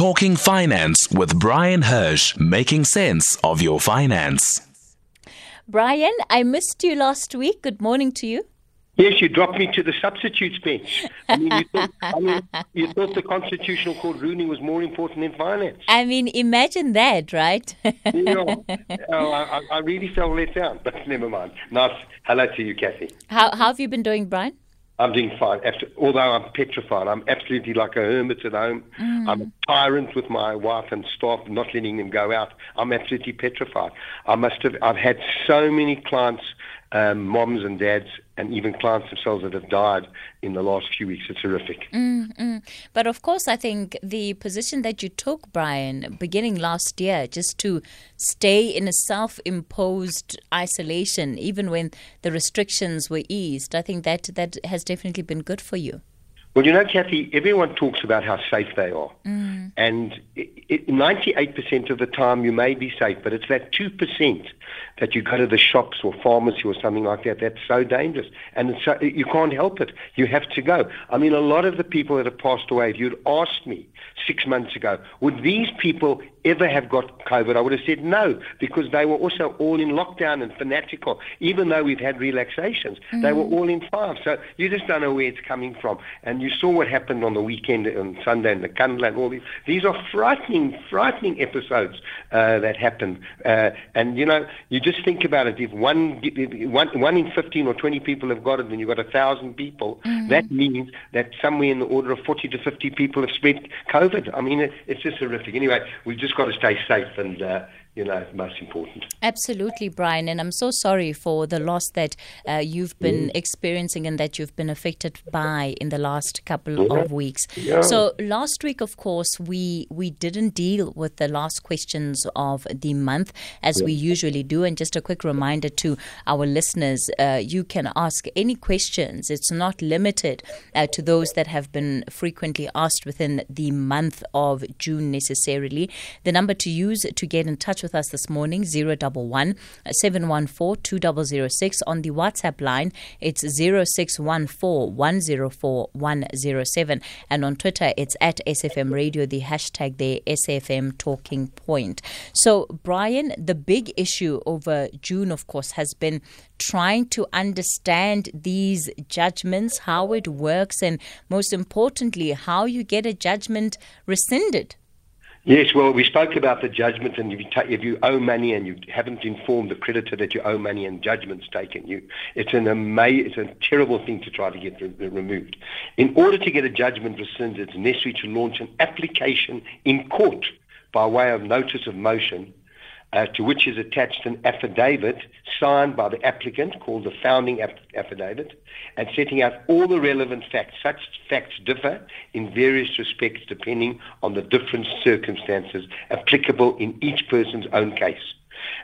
Talking Finance with Bryan Hirsch, making sense of your finance. Bryan, I missed you last week. Good morning to you. Yes, you dropped me to the substitutes bench. I mean, you thought, I mean, you thought the constitutional court ruling was more important than finance. I mean, imagine that, right? yeah. oh, I, I really felt let down, but never mind. Nice. Hello to you, Kathy. How, how have you been doing, Bryan? I'm doing fine. After, although I'm petrified, I'm absolutely like a hermit at home. Mm. I'm a tyrant with my wife and staff, not letting them go out. I'm absolutely petrified. I must have. I've had so many clients um, moms and dads and even clients themselves that have died in the last few weeks. It's horrific. Mm-hmm. But of course, I think the position that you took, Bryan, beginning last year, just to stay in a self imposed isolation, even when the restrictions were eased, I think that, that has definitely been good for you. Well, you know, Kathy, everyone talks about how safe they are. Mm. And it, it, 98% of the time you may be safe, but it's that 2% that you go to the shops or pharmacy or something like that that's so dangerous. And so, you can't help it. You have to go. I mean, a lot of the people that have passed away, if you'd asked me six months ago, would these people ever have got COVID? I would have said no, because they were also all in lockdown and fanatical. Even though we've had relaxations, mm. they were all in five. So you just don't know where it's coming from. And you saw what happened on the weekend on Sunday in the Nkandla and all these. These are frightening, frightening episodes uh, that happen. Uh, and you know, you just think about it. If one, one, one in 15 or 20 people have got it, and you've got a thousand people, mm. that means that somewhere in the order of 40 to 50 people have spread COVID. I mean, it, it's just horrific. Anyway, we've just got to stay safe and. Uh, you know, most important. Absolutely, Bryan. And I'm so sorry for the loss that uh, you've been mm. experiencing and that you've been affected by in the last couple yeah. of weeks. Yeah. So last week, of course, we we didn't deal with the last questions of the month as yeah. we usually do. And just a quick reminder to our listeners, uh, you can ask any questions. It's not limited uh, to those that have been frequently asked within the month of June necessarily. The number to use to get in touch with us this morning, 011 uh, 714 2006. On the WhatsApp line, it's 0614 104 107. And on Twitter, it's at SAFM Radio, the hashtag there, SAFM Talking Point. So, Bryan, the big issue over June, of course, has been trying to understand these judgments, how it works, and most importantly, how you get a judgment rescinded. Yes, well, we spoke about the judgment, and if you, ta- if you owe money and you haven't informed the creditor that you owe money and judgment's taken, you it's an ama- it's a terrible thing to try to get re- removed. In order to get a judgment rescinded, it's necessary to launch an application in court by way of notice of motion uh, to which is attached an affidavit signed by the applicant called the founding aff- affidavit and setting out all the relevant facts. Such facts differ in various respects depending on the different circumstances applicable in each person's own case.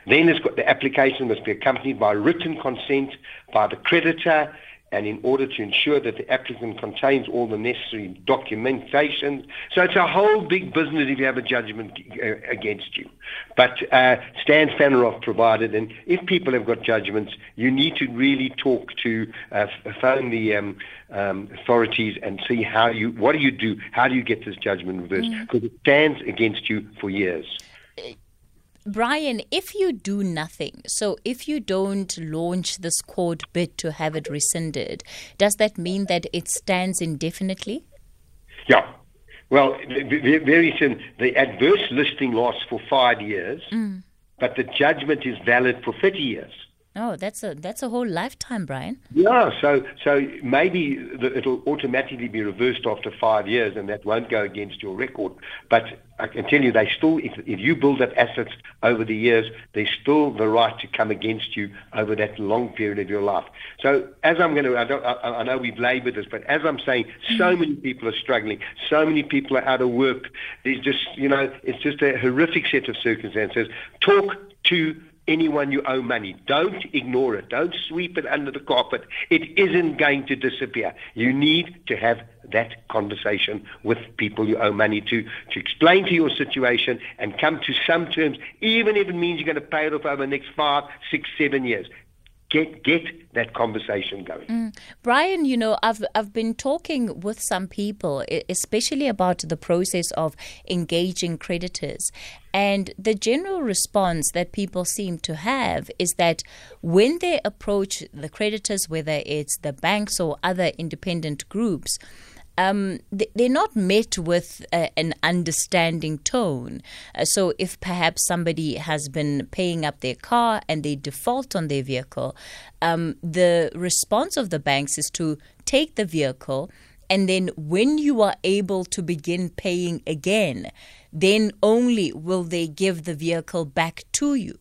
Then got, the application must be accompanied by written consent by the creditor and in order to ensure that the applicant contains all the necessary documentation. So it's a whole big business if you have a judgment uh, against you. But uh, Stan Fanaroff provided, and if people have got judgments, you need to really talk to, uh, phone the um, um, authorities and see how you, what do you do? How do you get this judgment reversed? Because mm. it stands against you for years. Bryan, if you do nothing, so if you don't launch this court bid to have it rescinded, does that mean that it stands indefinitely? Yeah. Well, very soon. The adverse listing lasts for five years, mm. but the judgment is valid for 30 years. Oh, that's a that's a whole lifetime, Bryan. Yeah, so so maybe the, it'll automatically be reversed after five years, and that won't go against your record. But I can tell you, they still, if, if you build up assets over the years, there's still the right to come against you over that long period of your life. So as I'm going to, I, don't, I, I know we've laboured this, but as I'm saying, so mm-hmm. many people are struggling, so many people are out of work. There's just, you know, it's just a horrific set of circumstances. Talk to anyone you owe money. Don't ignore it. Don't sweep it under the carpet. It isn't going to disappear. You need to have that conversation with people you owe money to, to explain to your situation and come to some terms, even if it means you're going to pay it off over the next five, six, seven years. Get get that conversation going. Mm. Bryan, you know, I've I've been talking with some people, especially about the process of engaging creditors, and the general response that people seem to have is that when they approach the creditors, whether it's the banks or other independent groups, um, they're not met with an understanding tone. Uh, so, if perhaps somebody has been paying up their car and they default on their vehicle, um, the response of the banks is to take the vehicle. And then, when you are able to begin paying again, then only will they give the vehicle back to you.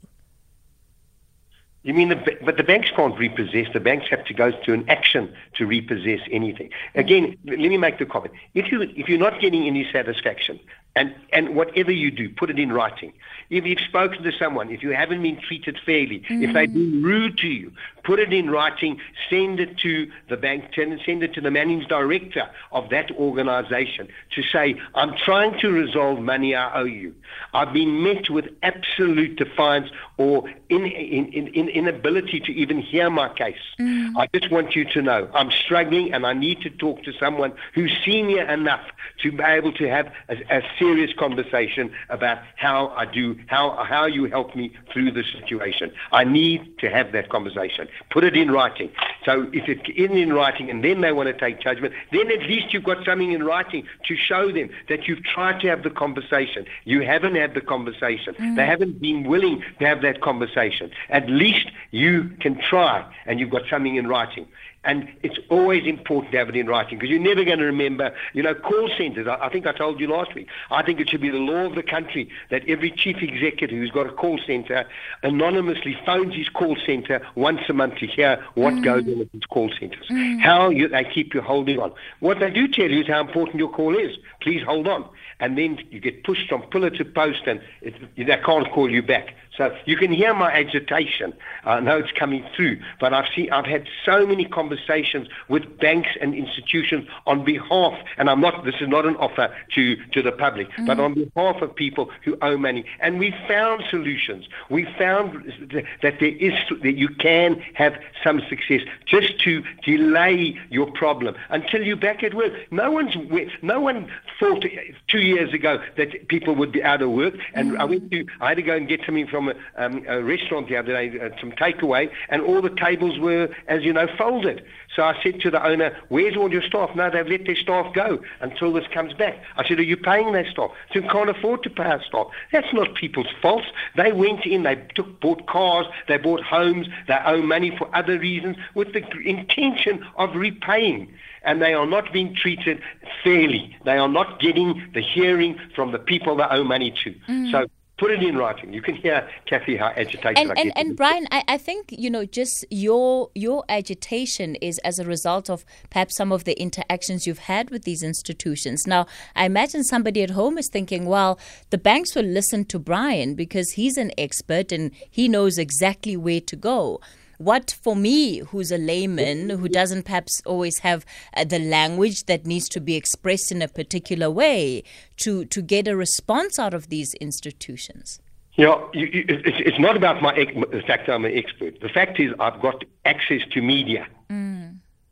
You mean the but the banks can't repossess. The banks have to go to an action to repossess anything. Again, let me make the comment. If you if you're not getting any satisfaction, and and whatever you do, put it in writing. If you've spoken to someone, if you haven't been treated fairly, mm-hmm. if they've been rude to you, put it in writing, send it to the bank, send it to the managing director of that organization to say, I'm trying to resolve money I owe you. I've been met with absolute defiance or in, in, in, inability to even hear my case. Mm. I just want you to know I'm struggling and I need to talk to someone who's senior enough to be able to have a, a serious conversation about how I do, how, how you help me through the situation. I need to have that conversation. Put it in writing. So if it's in, in writing and then they want to take judgment, then at least you've got something in writing to show them that you've tried to have the conversation. You haven't had the conversation. Mm. They haven't been willing to have that conversation. At least you can try and you've got something in writing. And it's always important to have it in writing because you're never going to remember, you know, call centres. I, I, think I told you last week. I think it should be the law of the country that every chief executive who's got a call centre anonymously phones his call centre once a month to hear what mm. goes on with his call centres, mm. how you, they keep you holding on. What they do tell you is how important your call is. Please hold on. And then you get pushed from pillar to post and it, they can't call you back. So you can hear my agitation. I know it's coming through, but I've seen, I've had so many conversations with banks and institutions on behalf, and I'm not, this is not an offer to, to the public, mm-hmm. but on behalf of people who owe money. And we found solutions. We found that there is, that you can have some success just to delay your problem until you're back at work. No one's, no one thought two years ago that people would be out of work, and mm-hmm. I went to, I had to go and get something from a, um, a restaurant the other day, uh, some takeaway, and all the tables were, as you know, folded. So I said to the owner, where's all your staff? No, they've let their staff go until this comes back. I said, are you paying their staff? So we can't afford to pay our staff. That's not people's fault. They went in, they took, bought cars, they bought homes, they owe money for other reasons with the intention of repaying and they are not being treated fairly. They are not getting the hearing from the people they owe money to. Mm. So put it in writing. You can hear Kathy how agitated and, I and, And Bryan, I, I think you know just your your agitation is as a result of perhaps some of the interactions you've had with these institutions. Now, I imagine somebody at home is thinking, well, the banks will listen to Bryan because he's an expert and he knows exactly where to go what for me, who's a layman, who doesn't perhaps always have uh, the language that needs to be expressed in a particular way, to, to get a response out of these institutions? Yeah, you, you, it's, it's, not about my the fact I'm an expert. The fact is I've got access to media. Mm.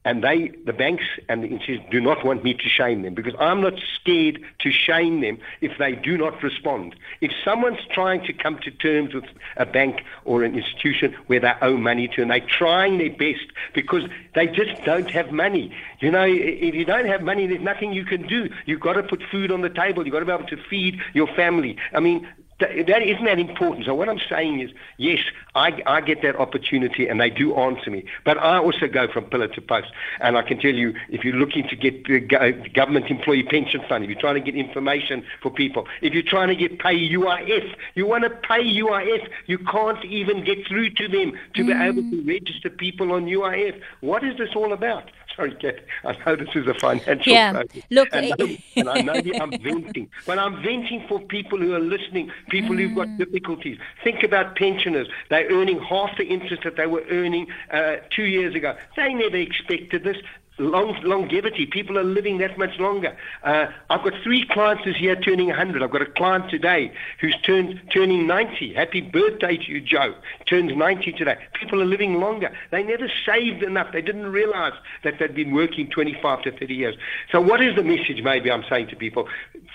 And they, the banks and the institutions do not want me to shame them because I'm not scared to shame them if they do not respond. If someone's trying to come to terms with a bank or an institution where they owe money to and they're trying their best because they just don't have money. You know, if you don't have money, there's nothing you can do. You've got to put food on the table. You've got to be able to feed your family. I mean, that isn't that important. So what I'm saying is, yes, I, I get that opportunity and they do answer me. But I also go from pillar to post. And I can tell you, if you're looking to get the government employee pension fund, if you're trying to get information for people, if you're trying to get pay UIF, you want to pay UIF, you can't even get through to them to mm. be able to register people on UIF. What is this all about? Sorry, I know this is a financial yeah. Crisis, Look, and, I, and I know I'm venting, but I'm venting for people who are listening, people mm. who've got mm. difficulties. Think about pensioners. They're earning half the interest that they were earning uh, two years ago. They never expected this. Long, longevity. People are living that much longer. Uh, I've got three clients this year turning 100. I've got a client today who's turned turning 90. Happy birthday to you, Joe. Turns 90 today. People are living longer. They never saved enough. They didn't realize that they'd been working 25 to 30 years. So what is the message maybe I'm saying to people?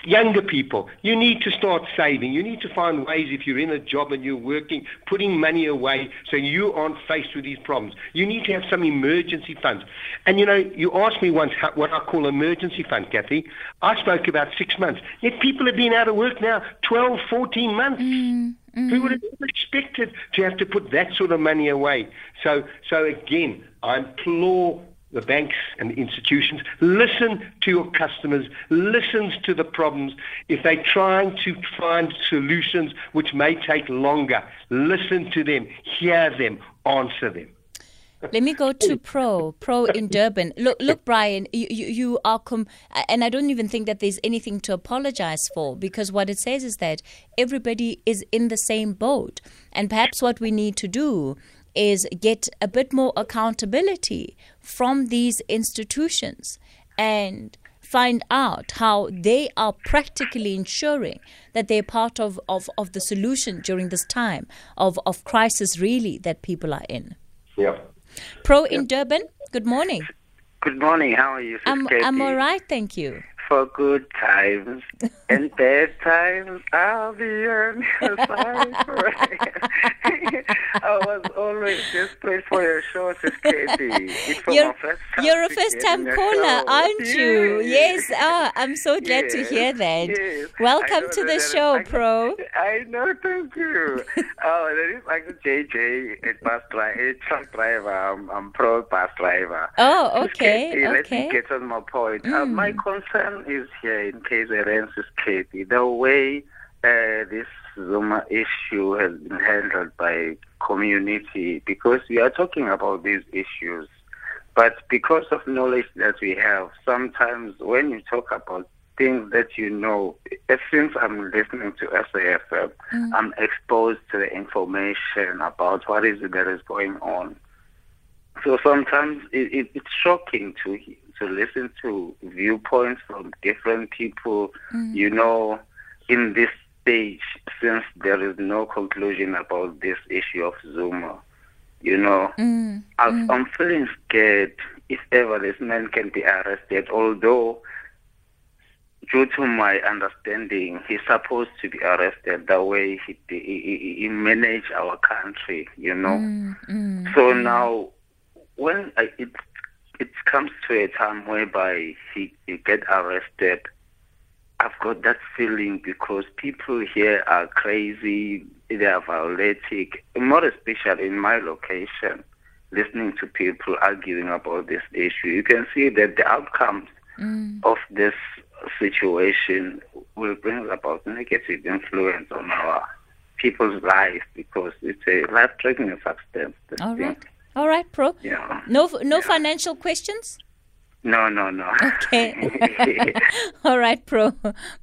Younger people, you need to start saving. You need to find ways if you're in a job and you're working, putting money away so you aren't faced with these problems. You need to have some emergency funds. And you know, you asked me once how, what I call emergency fund, Kathy. I spoke about six months. Yet people have been out of work now 12, 14 months. Mm, mm. Who would have expected to have to put that sort of money away? So, so again, I implore the banks and the institutions, listen to your customers, listens to the problems. If they're trying to find solutions which may take longer, listen to them, hear them, answer them. Let me go to Pro, Pro in Durban. Look, look, Bryan, you, you, you are, com- and I don't even think that there's anything to apologize for because what it says is that everybody is in the same boat. And perhaps what we need to do is get a bit more accountability from these institutions and find out how they are practically ensuring that they're part of, of, of the solution during this time of, of crisis really that people are in. Yeah. Pro in Durban, good morning. Good morning. How are you? I'm, I'm all right, thank you for good times and bad times. I'll be on your side. I was always just playing for your show, Sis Katie. You're, you're a first time caller, aren't you? Yeah. Yes. Oh, I'm so glad yes. to hear that. Yes. Welcome to the show, like, Pro. I know, thank you. oh, there is like a JJ, a bus driver, a truck driver. I'm, I'm pro bus driver. Oh, okay. Katie, okay. Let me get on my point. Mm. Uh, my concern is here in case KZN's Katie. The way uh, this Zuma issue has been handled by community, because we are talking about these issues, but because of knowledge that we have, sometimes when you talk about things that you know, since I'm listening to SAFM, mm. I'm exposed to the information about what is it that is going on. So sometimes it, it, it's shocking to to listen to viewpoints from different people. Mm. You know, in this stage, since there is no conclusion about this issue of Zuma, you know, mm. Mm. I'm feeling scared if ever this man can be arrested. Although, due to my understanding, he's supposed to be arrested the way he he, he managed our country. You know, mm, mm, so mm. now when I, it it comes to a time whereby he, he get arrested, I've got that feeling because people here are crazy, they are violatic, more especially in my location, listening to people arguing about this issue. You can see that the outcomes mm. of this situation will bring about negative influence on our people's lives because it's a life-threatening substance. All right. All right, Pro. Yeah. No, no yeah. financial questions. No, no, no. Okay. All right, Pro.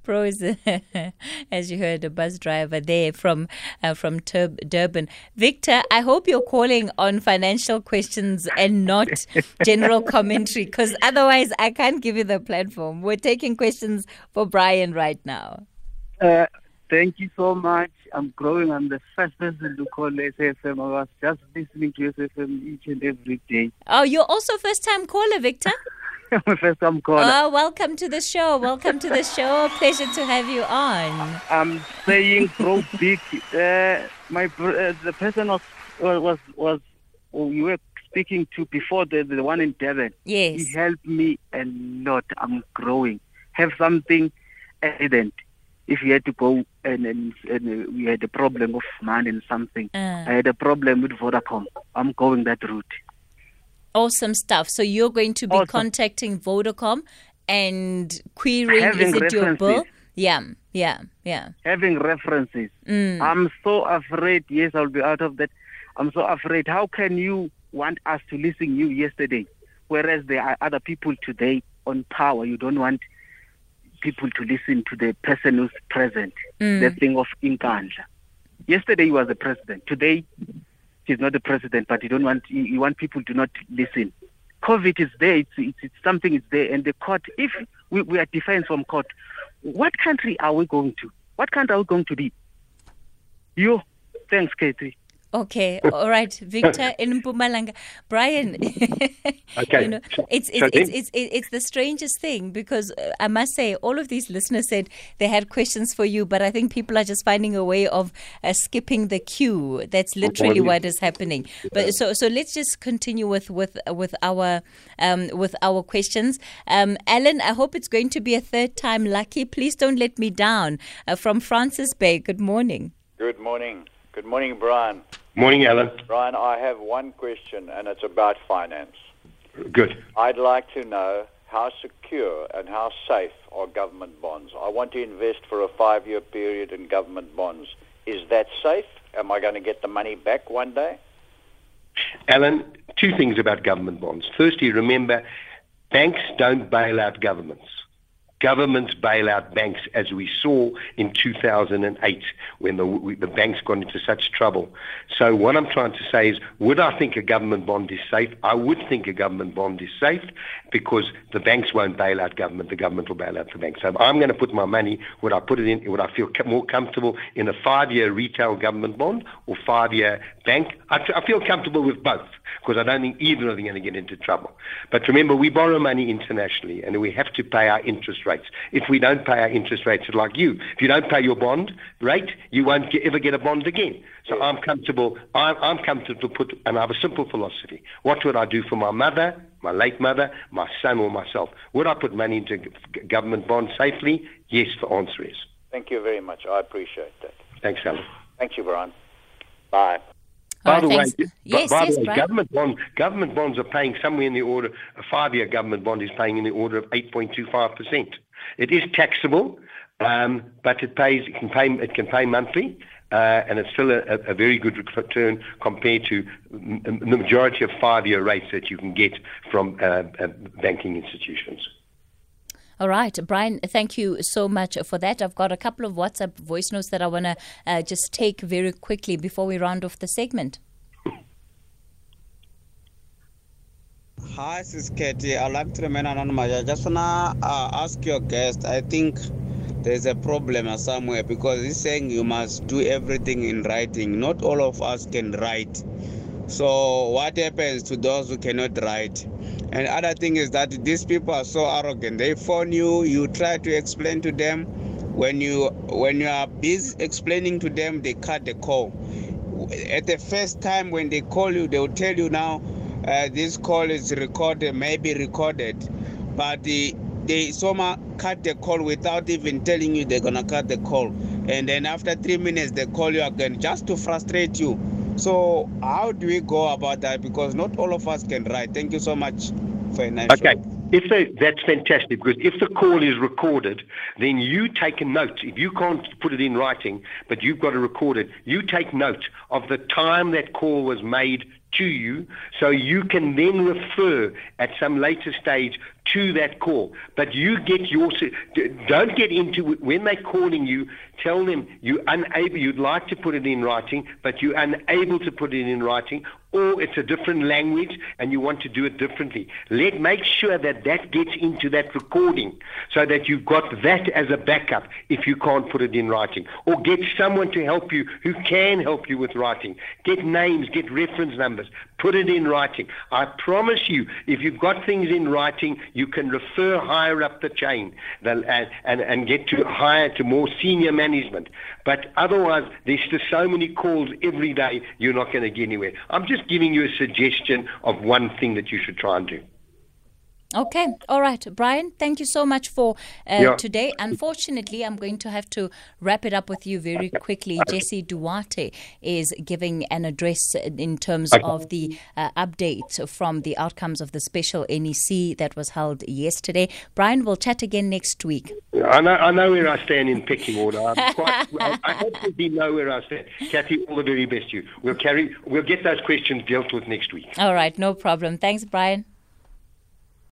Pro is, as you heard, a bus driver there from uh, from Tur- Durban. Victor, I hope you're calling on financial questions and not general commentary, because otherwise I can't give you the platform. We're taking questions for Bryan right now. Uh, Thank you so much. I'm growing. I'm the first person to call SAFM. I was just listening to SAFM each and every day. Oh, you're also first time caller, Victor? I'm a first time caller. Oh, welcome to the show. Welcome to the show. Pleasure to have you on. I'm saying grow big. Uh, my uh, the person was was was you were speaking to before the the one in Devon. Yes. He helped me a lot. I'm growing. Have something evident if you had to go and, and, and we had a problem of money and something, uh. I had a problem with Vodacom. I'm going that route. Awesome stuff. So you're going to be awesome. contacting Vodacom and querying Having is it references. your bill? Yeah, yeah, yeah. Having references. Mm. I'm so afraid. Yes, I'll be out of that. I'm so afraid. How can you want us to listen you yesterday, whereas there are other people today on power? You don't want people to listen to the person who's present, mm. the thing of Inkandla. Yesterday he was the president. Today he's not the president, but you don't want you want people to not listen. COVID is there. It's, it's, it's something is there. And the court, if we, we are defined from court, what country are we going to? What country are we going to be? You. Thanks, K3. Okay, all right, Victor in Mpumalanga. Bryan, okay. you know, it's, it's, it's, it's, it's, the strangest thing because uh, I must say, all of these listeners said they had questions for you, but I think people are just finding a way of uh, skipping the queue. That's literally what is happening. But so so let's just continue with with with our um, with our questions. Um, Alan, I hope it's going to be a third time lucky. Please don't let me down. Uh, from Francis Bay. Good morning. Good morning. Good morning, Bryan. Morning, Alan. Bryan, I have one question, and it's about finance. Good. I'd like to know how secure and how safe are government bonds. I want to invest for a five year period in government bonds. Is that safe? Am I going to get the money back one day? Alan, two things about government bonds. Firstly, remember, banks don't bail out governments governments bail out banks, as we saw in 2008 when the, the banks got into such trouble. So what I'm trying to say is, would I think a government bond is safe? I would think a government bond is safe because the banks won't bail out government. The government will bail out the banks. So I'm going to put my money, would I put it in, would I feel more comfortable in a five-year retail government bond or five-year bank? I, I feel comfortable with both because I don't think either of them are going to get into trouble. But remember, we borrow money internationally and we have to pay our interest rates. If we don't pay our interest rates, it's like you. If you don't pay your bond rate, you won't get, ever get a bond again. So I'm comfortable. I'm, I'm comfortable to put, and I have a simple philosophy. What would I do for my mother, my late mother, my son, or myself? Would I put money into government bonds safely? Yes, the answer is. Thank you very much. I appreciate that. Thanks, Alan. Thank you, Bryan. Bye. By the way, yes, by yes, the way, government bond government bonds are paying somewhere in the order a five year government bond is paying in the order of eight point two five percent. It is taxable, um, but it pays it can pay it can pay monthly. Uh, and it's still a, a, very good return compared to the majority of five-year rates that you can get from uh, uh, banking institutions. All right, Bryan, thank you so much for that. I've got a couple of WhatsApp voice notes that I want to uh, just take very quickly before we round off the segment. Hi, this is Katie. I'd like to remain anonymous. I just want to uh, ask your guest. I think there's a problem somewhere because he's saying you must do everything in writing. Not all of us can write. So, what happens to those who cannot write? And other thing is that these people are so arrogant. They phone you, you try to explain to them. When you when you are busy explaining to them, they cut the call. At the first time when they call you, they will tell you now uh, this call is recorded, maybe recorded, but the they somehow cut the call without even telling you they're gonna cut the call, and then after three minutes they call you again just to frustrate you so how do we go about that? Because not all of us can write. Thank you so much for a nice Okay. If they, that's fantastic because if the call is recorded, then you take a note. If you can't put it in writing, but you've got to record it, you take note of the time that call was made to you so you can then refer at some later stage to that call. But you get your, don't get into, when they're calling you, tell them you're unable, you'd like to put it in writing, but you're unable to put it in writing, or it's a different language and you want to do it differently. Let make sure that that gets into that recording so that you've got that as a backup if you can't put it in writing. Or get someone to help you who can help you with writing. Get names, get reference numbers, put it in writing. I promise you, if you've got things in writing, you can refer higher up the chain and, uh, and, and get to higher to more senior management. But otherwise, there's just so many calls every day, you're not going to get anywhere. I'm just giving you a suggestion of one thing that you should try and do. Okay, all right, Bryan. Thank you so much for uh, yeah. today. Unfortunately, I'm going to have to wrap it up with you very quickly. Jesse Duarte is giving an address in terms of the uh, update from the outcomes of the special NEC that was held yesterday. Bryan, we'll chat again next week. I know, I know where I stand in picking order. Quite, I, I hope you know where I stand. Kathy, all the very best to you. We'll carry, we'll get those questions dealt with next week. All right, no problem. Thanks, Bryan.